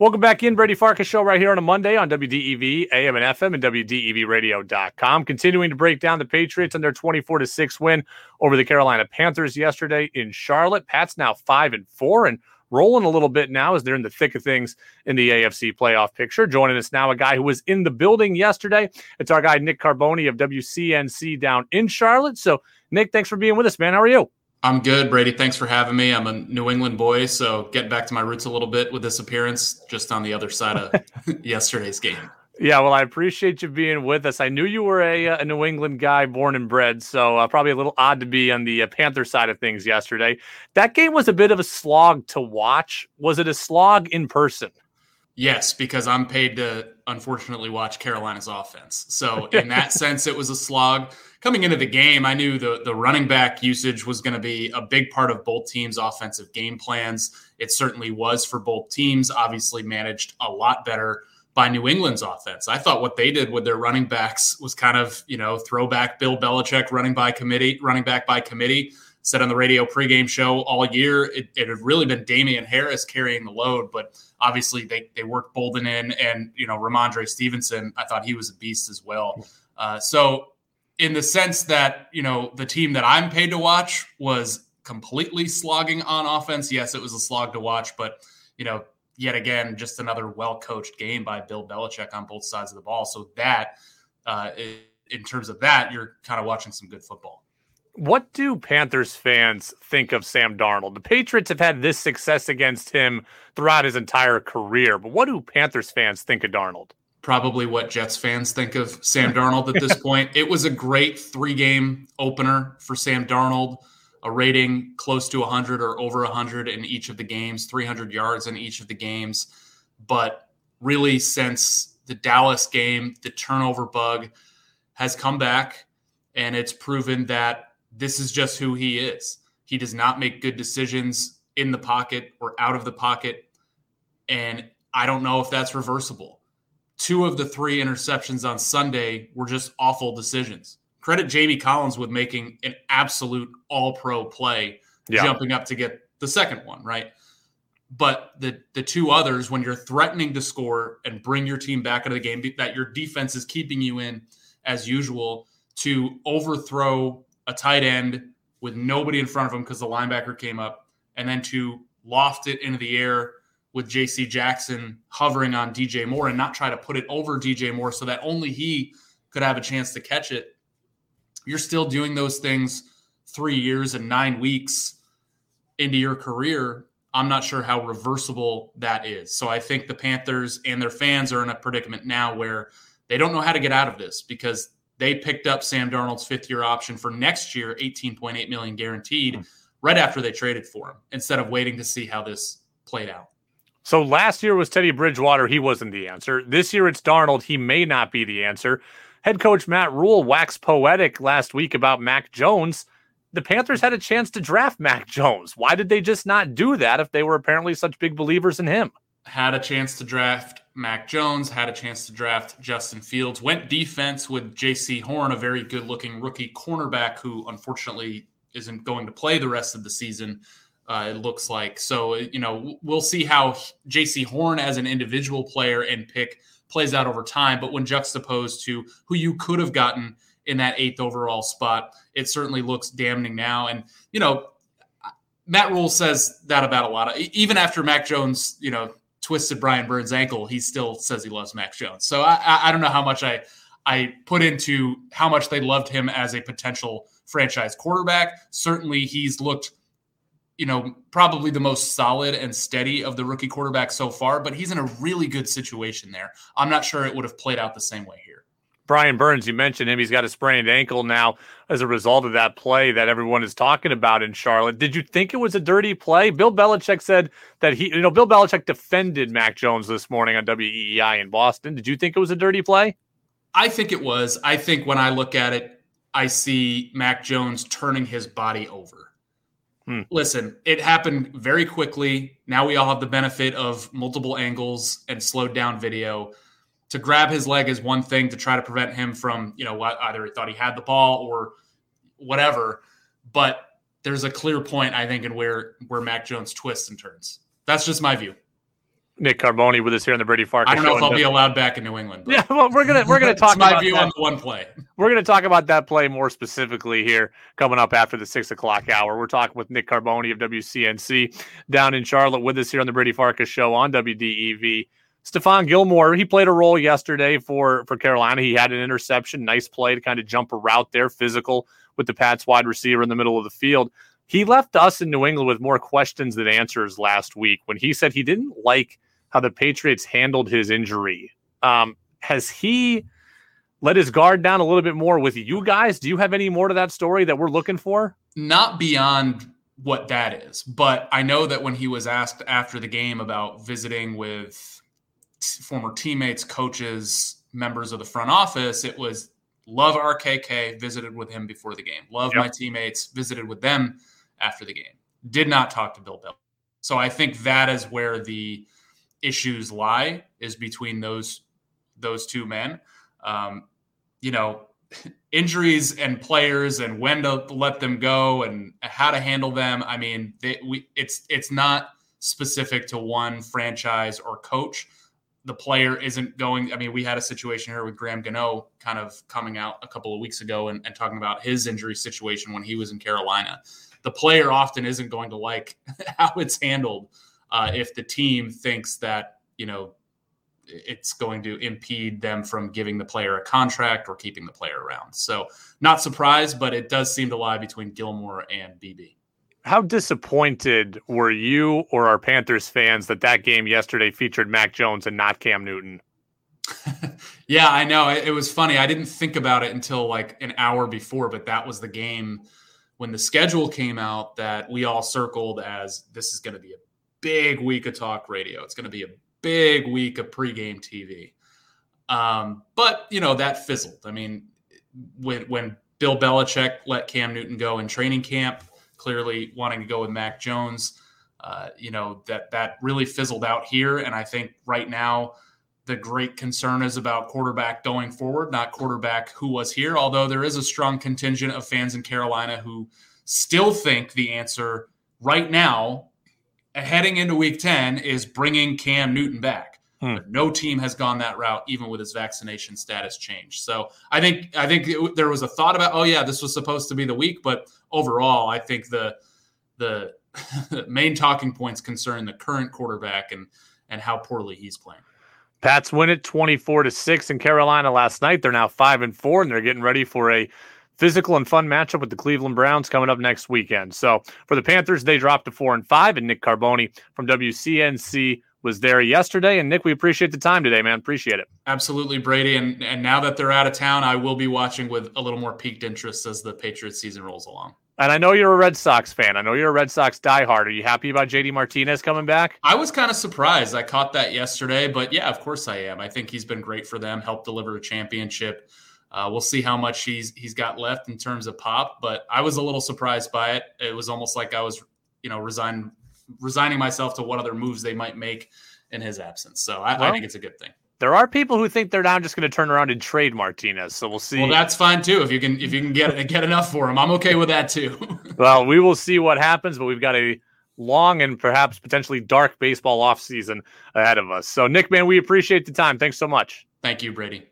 Welcome back in, Brady Farkas show right here on a Monday on WDEV, AM and FM, and WDEVradio.com. Continuing to break down the Patriots and their 24 to 6 win over the Carolina Panthers yesterday in Charlotte. Pat's now 5 and 4 and rolling a little bit now as they're in the thick of things in the AFC playoff picture. Joining us now, a guy who was in the building yesterday. It's our guy, Nick Carboni of WCNC down in Charlotte. So, Nick, thanks for being with us, man. How are you? I'm good, Brady. Thanks for having me. I'm a New England boy, so getting back to my roots a little bit with this appearance, just on the other side of yesterday's game. Yeah, well, I appreciate you being with us. I knew you were a, a New England guy, born and bred, so uh, probably a little odd to be on the uh, Panther side of things yesterday. That game was a bit of a slog to watch. Was it a slog in person? Yes, because I'm paid to unfortunately watch Carolina's offense. So in that sense, it was a slog. Coming into the game, I knew the the running back usage was going to be a big part of both teams' offensive game plans. It certainly was for both teams. Obviously, managed a lot better by New England's offense. I thought what they did with their running backs was kind of you know throwback Bill Belichick running by committee, running back by committee said on the radio pregame show all year, it, it, had really been Damien Harris carrying the load, but obviously they, they worked Bolden in and, you know, Rhamondre Stevenson, I thought he was a beast as well. Uh, so in the sense that, you know, the team that I'm paid to watch was completely slogging on offense. Yes, it was a slog to watch, but, you know, yet again, just another well-coached game by Bill Belichick on both sides of the ball. So that, uh, in terms of that, you're kind of watching some good football. What do Panthers fans think of Sam Darnold? The Patriots have had this success against him throughout his entire career, but what do Panthers fans think of Darnold? Probably what Jets fans think of Sam Darnold at this point. It was a great three game opener for Sam Darnold, a rating close to 100 or over 100 in each of the games, 300 yards in each of the games. But really, since the Dallas game, the turnover bug has come back, and it's proven that this is just who he is. He does not make good decisions in the pocket or out of the pocket. And I don't know if that's reversible. Two of the three interceptions on Sunday were just awful decisions. Credit Jamie Collins with making an absolute all pro play, yeah. jumping up to get the second one, right? But the the two others, when you're threatening to score and bring your team back into the game that your defense is keeping you in as usual, to overthrow a tight end with nobody in front of him because the linebacker came up, and then to loft it into the air with JC Jackson hovering on DJ Moore and not try to put it over DJ Moore so that only he could have a chance to catch it. You're still doing those things three years and nine weeks into your career. I'm not sure how reversible that is. So I think the Panthers and their fans are in a predicament now where they don't know how to get out of this because they picked up Sam Darnold's fifth year option for next year, 18.8 million guaranteed, mm. right after they traded for him, instead of waiting to see how this played out. So last year was Teddy Bridgewater. He wasn't the answer. This year it's Darnold. He may not be the answer. Head coach Matt Rhule waxed poetic last week about Mac Jones. The Panthers had a chance to draft Mac Jones. Why did they just not do that if they were apparently such big believers in him? Had a chance to draft Mac Jones, had a chance to draft Justin Fields, went defense with Jaycee Horn, a very good looking rookie cornerback who unfortunately isn't going to play the rest of the season. Uh, it looks like so. You know, we'll see how Jaycee Horn as an individual player and pick plays out over time. But when juxtaposed to who you could have gotten in that eighth overall spot, it certainly looks damning now. And you know, Matt Rhule says that about a lot of even after Mac Jones, you know, twisted Brian Burns' ankle, he still says he loves Max Jones. So I, I, don't know how much I I put into how much they loved him as a potential franchise quarterback. Certainly, he's looked, you know, probably the most solid and steady of the rookie quarterbacks so far. But he's in a really good situation there. I'm not sure it would have played out the same way here. Brian Burns, you mentioned him. He's got a sprained ankle now as a result of that play that everyone is talking about in Charlotte. Did you think it was a dirty play? Bill Belichick said that he, you know, Bill Belichick defended Mac Jones this morning on WEEI in Boston. Did you think it was a dirty play? I think it was. I think when I look at it, I see Mac Jones turning his body over. Hmm. Listen, it happened very quickly. Now we all have the benefit of multiple angles and slowed down video to grab his leg is one thing to try to prevent him from, you know, either he thought he had the ball or whatever. But there's a clear point, I think, in where where Mac Jones twists and turns. That's just my view. Nick Carboni with us here on the Brady Farkas. I don't know if I'll be allowed back in New England. But. Yeah, well, we're gonna we're gonna talk my about view that. on the one play. We're gonna talk about that play more specifically here coming up after the six o'clock hour. We're talking with Nick Carboni of WCNC down in Charlotte with us here on the Brady Farkas show on WDEV. Stephon Gilmore, he played a role yesterday for for Carolina. He had an interception, nice play to kind of jump a route there, physical with the Pats wide receiver in the middle of the field. He left us in New England with more questions than answers last week when he said he didn't like how the Patriots handled his injury. Um, has he let his guard down a little bit more with you guys? Do you have any more to that story that we're looking for? Not beyond what that is, but I know that when he was asked after the game about visiting with former teammates, coaches, members of the front office, it was love RKK, visited with him before the game. Love Yep. my teammates, visited with them after the game. Did not talk to Bill Bell. So I think that is where the issues lie is between those those two men. Um, you know, injuries and players and when to let them go and how to handle them. I mean, they, we it's it's not specific to one franchise or coach. The player isn't going. I mean, we had a situation here with Graham Gano kind of coming out a couple of weeks ago and, and talking about his injury situation when he was in Carolina. The player often isn't going to like how it's handled uh, if the team thinks that you know it's going to impede them from giving the player a contract or keeping the player around. So, not surprised, but it does seem to lie between Gilmore and BB. How disappointed were you or our Panthers fans that that game yesterday featured Mac Jones and not Cam Newton? yeah, I know. It, it was funny. I didn't think about it until like an hour before, but that was the game when the schedule came out that we all circled as this is going to be a big week of talk radio. It's going to be a big week of pregame TV. Um, but you know that fizzled. I mean, when when Bill Belichick let Cam Newton go in training camp, clearly wanting to go with Mac Jones, uh, you know that that really fizzled out here. And I think right now the great concern is about quarterback going forward, not quarterback who was here. Although there is a strong contingent of fans in Carolina who still think the answer right now heading into week 10 is bringing Cam Newton back. Hmm. But no team has gone that route, even with his vaccination status change. So I think I think it, there was a thought about, oh yeah, this was supposed to be the week, but overall, I think the the main talking points concern the current quarterback and and how poorly he's playing. Pats win it 24 to 6 in Carolina last night. They're now 5 and 4 and they're getting ready for a physical and fun matchup with the Cleveland Browns coming up next weekend. So, for the Panthers, they dropped to 4 and 5 and Nick Carboni from WCNC was there yesterday and Nick, we appreciate the time today, man. Appreciate it. Absolutely, Brady. And and now that they're out of town, I will be watching with a little more peaked interest as the Patriots season rolls along. And I know you're a Red Sox fan. I know you're a Red Sox diehard. Are you happy about JD Martinez coming back? I was kind of surprised. I caught that yesterday, but yeah, of course I am. I think he's been great for them, helped deliver a championship. Uh, we'll see how much he's he's got left in terms of pop, but I was a little surprised by it. It was almost like I was, you know, resign resigning myself to what other moves they might make in his absence. So I, Well, I think it's a good thing. There are people who think they're now just going to turn around and trade Martinez. So we'll see. Well, that's fine too. If you can if you can get get enough for him, I'm okay with that too. Well, we will see what happens, but we've got a long and perhaps potentially dark baseball offseason ahead of us. So, Nick, man, we appreciate the time. Thanks so much. Thank you, Brady.